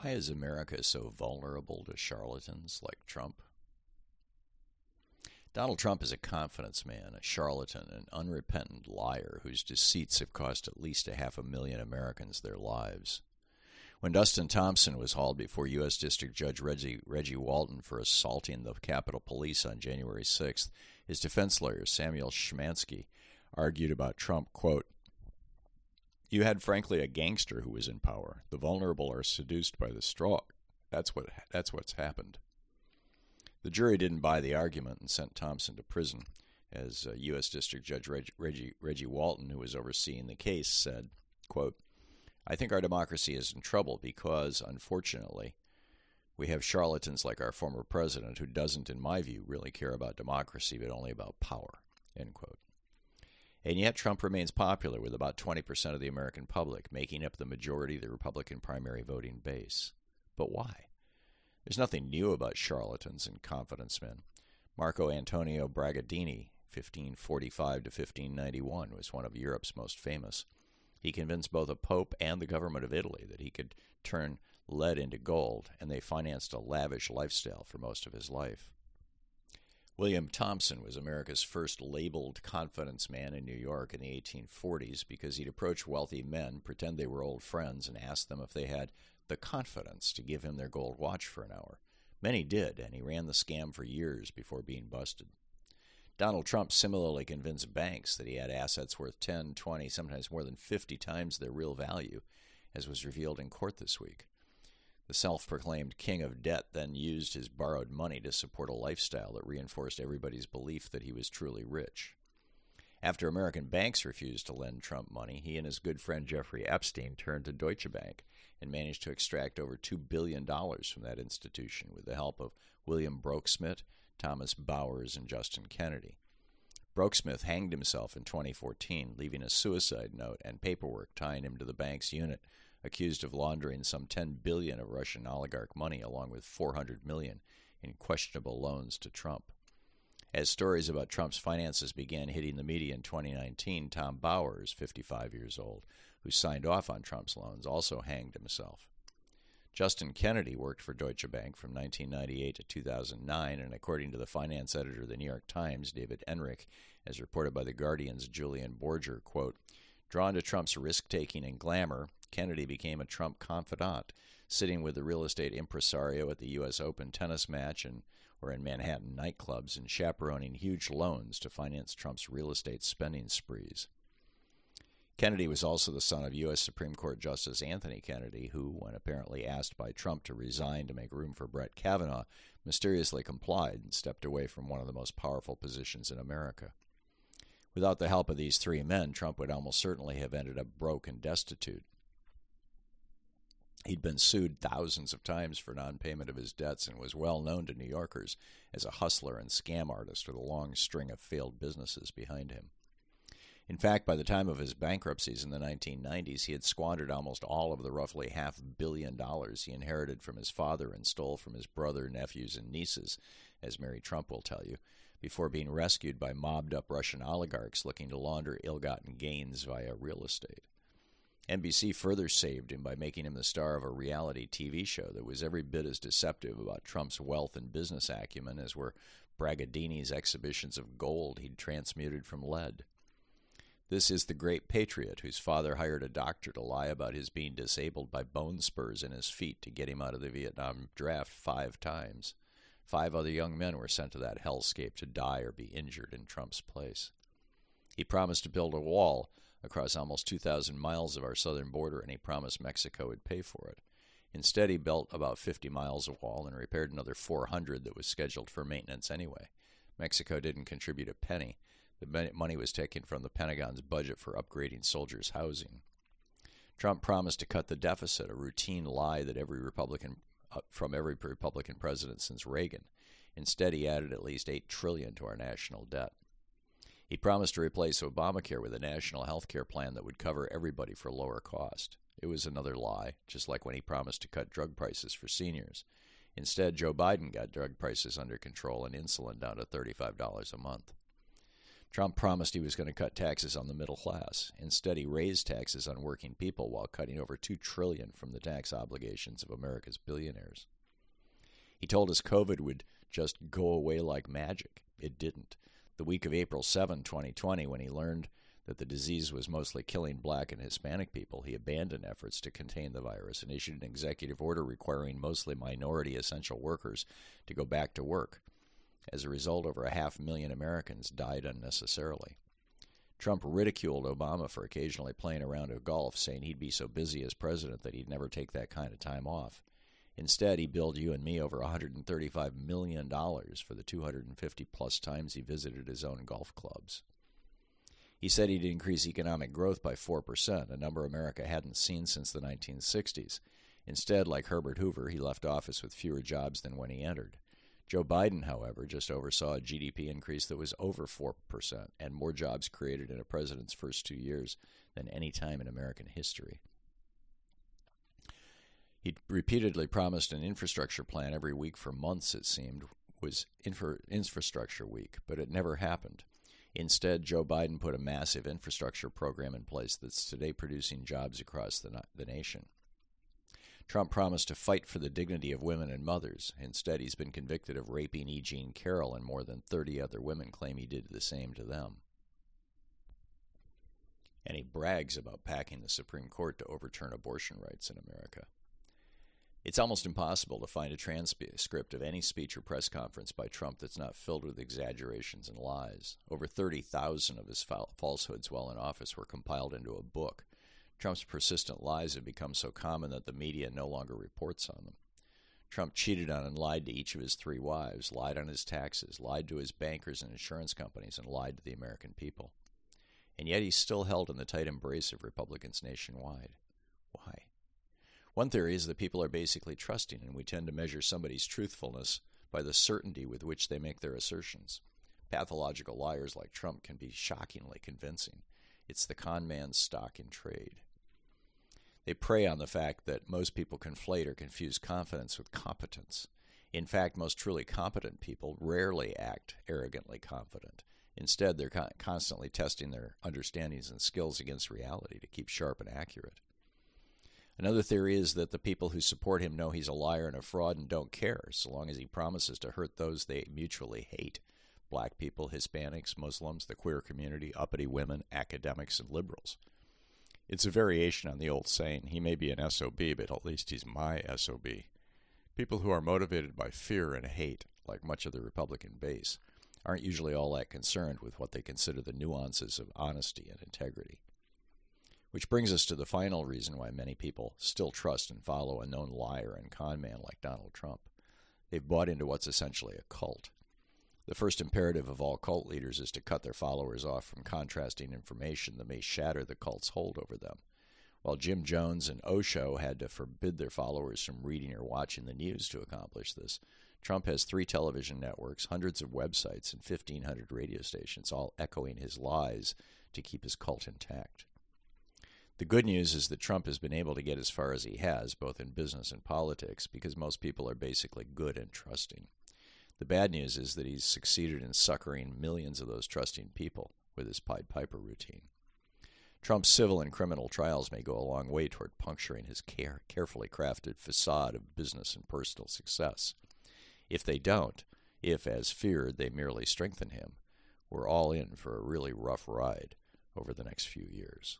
Why is America so vulnerable to charlatans like Trump? Donald Trump is a confidence man, a charlatan, an unrepentant liar whose deceits have cost at least a half a million Americans their lives. When Dustin Thompson was hauled before U.S. District Judge Reggie, Reggie Walton for assaulting the Capitol Police on January 6th, his defense lawyer, Samuel Shamansky, argued about Trump, quote, You had, frankly, a gangster who was in power. The vulnerable are seduced by the strong. That's, what, that's what's happened. The jury didn't buy the argument and sent Thompson to prison. As uh, U.S. District Judge Reg- Reggie, Reggie Walton, who was overseeing the case, said, quote, I think our democracy is in trouble because, unfortunately, we have charlatans like our former president who doesn't, in my view, really care about democracy but only about power. End quote. And yet, Trump remains popular with about 20% of the American public, making up the majority of the Republican primary voting base. But why? There's nothing new about charlatans and confidence men. Marco Antonio Bragadini, 1545 to 1591, was one of Europe's most famous. He convinced both a pope and the government of Italy that he could turn lead into gold, and they financed a lavish lifestyle for most of his life. William Thompson was America's first labeled confidence man in New York in the 1840s because he'd approach wealthy men, pretend they were old friends, and ask them if they had the confidence to give him their gold watch for an hour. Many did, and he ran the scam for years before being busted. Donald Trump similarly convinced banks that he had assets worth 10, 20, sometimes more than 50 times their real value, as was revealed in court this week. The self proclaimed king of debt then used his borrowed money to support a lifestyle that reinforced everybody's belief that he was truly rich. After American banks refused to lend Trump money, he and his good friend Jeffrey Epstein turned to Deutsche Bank and managed to extract over $2 billion from that institution with the help of William Broeksmit, Thomas Bowers, and Justin Kennedy. Broeksmit hanged himself in 2014, leaving a suicide note and paperwork tying him to the bank's unit, accused of laundering some 10 billion of Russian oligarch money along with 400 million in questionable loans to Trump. As stories about Trump's finances began hitting the media in 2019, Tom Bowers, 55 years old, who signed off on Trump's loans, also hanged himself. Justin Kennedy worked for Deutsche Bank from 1998 to 2009, and according to the finance editor of the New York Times, David Enrich, as reported by The Guardian's Julian Borger, quote, Drawn to Trump's risk taking and glamour, Kennedy became a Trump confidant, sitting with the real estate impresario at the U.S. Open tennis match and or in Manhattan nightclubs and chaperoning huge loans to finance Trump's real estate spending sprees. Kennedy was also the son of U.S. Supreme Court Justice Anthony Kennedy, who, when apparently asked by Trump to resign to make room for Brett Kavanaugh, mysteriously complied and stepped away from one of the most powerful positions in America. Without the help of these three men, Trump would almost certainly have ended up broke and destitute. He'd been sued thousands of times for non payment of his debts and was well known to New Yorkers as a hustler and scam artist with a long string of failed businesses behind him. In fact, by the time of his bankruptcies in the 1990s, he had squandered almost all of the roughly half billion dollars he inherited from his father and stole from his brother, nephews, and nieces, as Mary Trump will tell you, before being rescued by mobbed up Russian oligarchs looking to launder ill gotten gains via real estate. NBC further saved him by making him the star of a reality TV show that was every bit as deceptive about Trump's wealth and business acumen as were Bragadini's exhibitions of gold he'd transmuted from lead. This is the great patriot whose father hired a doctor to lie about his being disabled by bone spurs in his feet to get him out of the Vietnam draft five times. Five other young men were sent to that hellscape to die or be injured in Trump's place. He promised to build a wall across almost 2,000 miles of our southern border, and he promised Mexico would pay for it. Instead, he built about 50 miles of wall and repaired another 400 that was scheduled for maintenance anyway. Mexico didn't contribute a penny, the money was taken from the Pentagon's budget for upgrading soldiers' housing. Trump promised to cut the deficit, a routine lie that every Republican uh, from every Republican president since Reagan. Instead, he added at least 8 trillion to our national debt. He promised to replace Obamacare with a national health care plan that would cover everybody for lower cost. It was another lie, just like when he promised to cut drug prices for seniors. Instead, Joe Biden got drug prices under control and insulin down to $35 a month. Trump promised he was going to cut taxes on the middle class. Instead, he raised taxes on working people while cutting over 2 trillion from the tax obligations of America's billionaires. He told us COVID would just go away like magic. It didn't. The week of April 7, 2020, when he learned that the disease was mostly killing black and Hispanic people, he abandoned efforts to contain the virus and issued an executive order requiring mostly minority essential workers to go back to work. As a result, over a half million Americans died unnecessarily. Trump ridiculed Obama for occasionally playing around at golf, saying he'd be so busy as president that he'd never take that kind of time off. Instead, he billed you and me over $135 million for the 250 plus times he visited his own golf clubs. He said he'd increase economic growth by 4%, a number America hadn't seen since the 1960s. Instead, like Herbert Hoover, he left office with fewer jobs than when he entered. Joe Biden, however, just oversaw a GDP increase that was over 4% and more jobs created in a president's first two years than any time in American history. He repeatedly promised an infrastructure plan every week for months, it seemed, was infra- infrastructure week, but it never happened. Instead, Joe Biden put a massive infrastructure program in place that's today producing jobs across the, the nation. Trump promised to fight for the dignity of women and mothers. Instead, he's been convicted of raping E. Jean Carroll, and more than 30 other women claim he did the same to them. And he brags about packing the Supreme Court to overturn abortion rights in America. It's almost impossible to find a transcript of any speech or press conference by Trump that's not filled with exaggerations and lies. Over 30,000 of his falsehoods while in office were compiled into a book. Trump's persistent lies have become so common that the media no longer reports on them. Trump cheated on and lied to each of his three wives, lied on his taxes, lied to his bankers and insurance companies, and lied to the American people. And yet he's still held in the tight embrace of Republicans nationwide. Why? One theory is that people are basically trusting, and we tend to measure somebody's truthfulness by the certainty with which they make their assertions. Pathological liars like Trump can be shockingly convincing. It's the con man's stock in trade. They prey on the fact that most people conflate or confuse confidence with competence. In fact, most truly competent people rarely act arrogantly confident. Instead, they're con- constantly testing their understandings and skills against reality to keep sharp and accurate. Another theory is that the people who support him know he's a liar and a fraud and don't care, so long as he promises to hurt those they mutually hate black people, Hispanics, Muslims, the queer community, uppity women, academics, and liberals. It's a variation on the old saying, he may be an SOB, but at least he's my SOB. People who are motivated by fear and hate, like much of the Republican base, aren't usually all that concerned with what they consider the nuances of honesty and integrity. Which brings us to the final reason why many people still trust and follow a known liar and con man like Donald Trump. They've bought into what's essentially a cult. The first imperative of all cult leaders is to cut their followers off from contrasting information that may shatter the cult's hold over them. While Jim Jones and Osho had to forbid their followers from reading or watching the news to accomplish this, Trump has three television networks, hundreds of websites, and 1,500 radio stations, all echoing his lies to keep his cult intact. The good news is that Trump has been able to get as far as he has, both in business and politics, because most people are basically good and trusting. The bad news is that he's succeeded in suckering millions of those trusting people with his Pied Piper routine. Trump's civil and criminal trials may go a long way toward puncturing his care- carefully crafted facade of business and personal success. If they don't, if, as feared, they merely strengthen him, we're all in for a really rough ride over the next few years.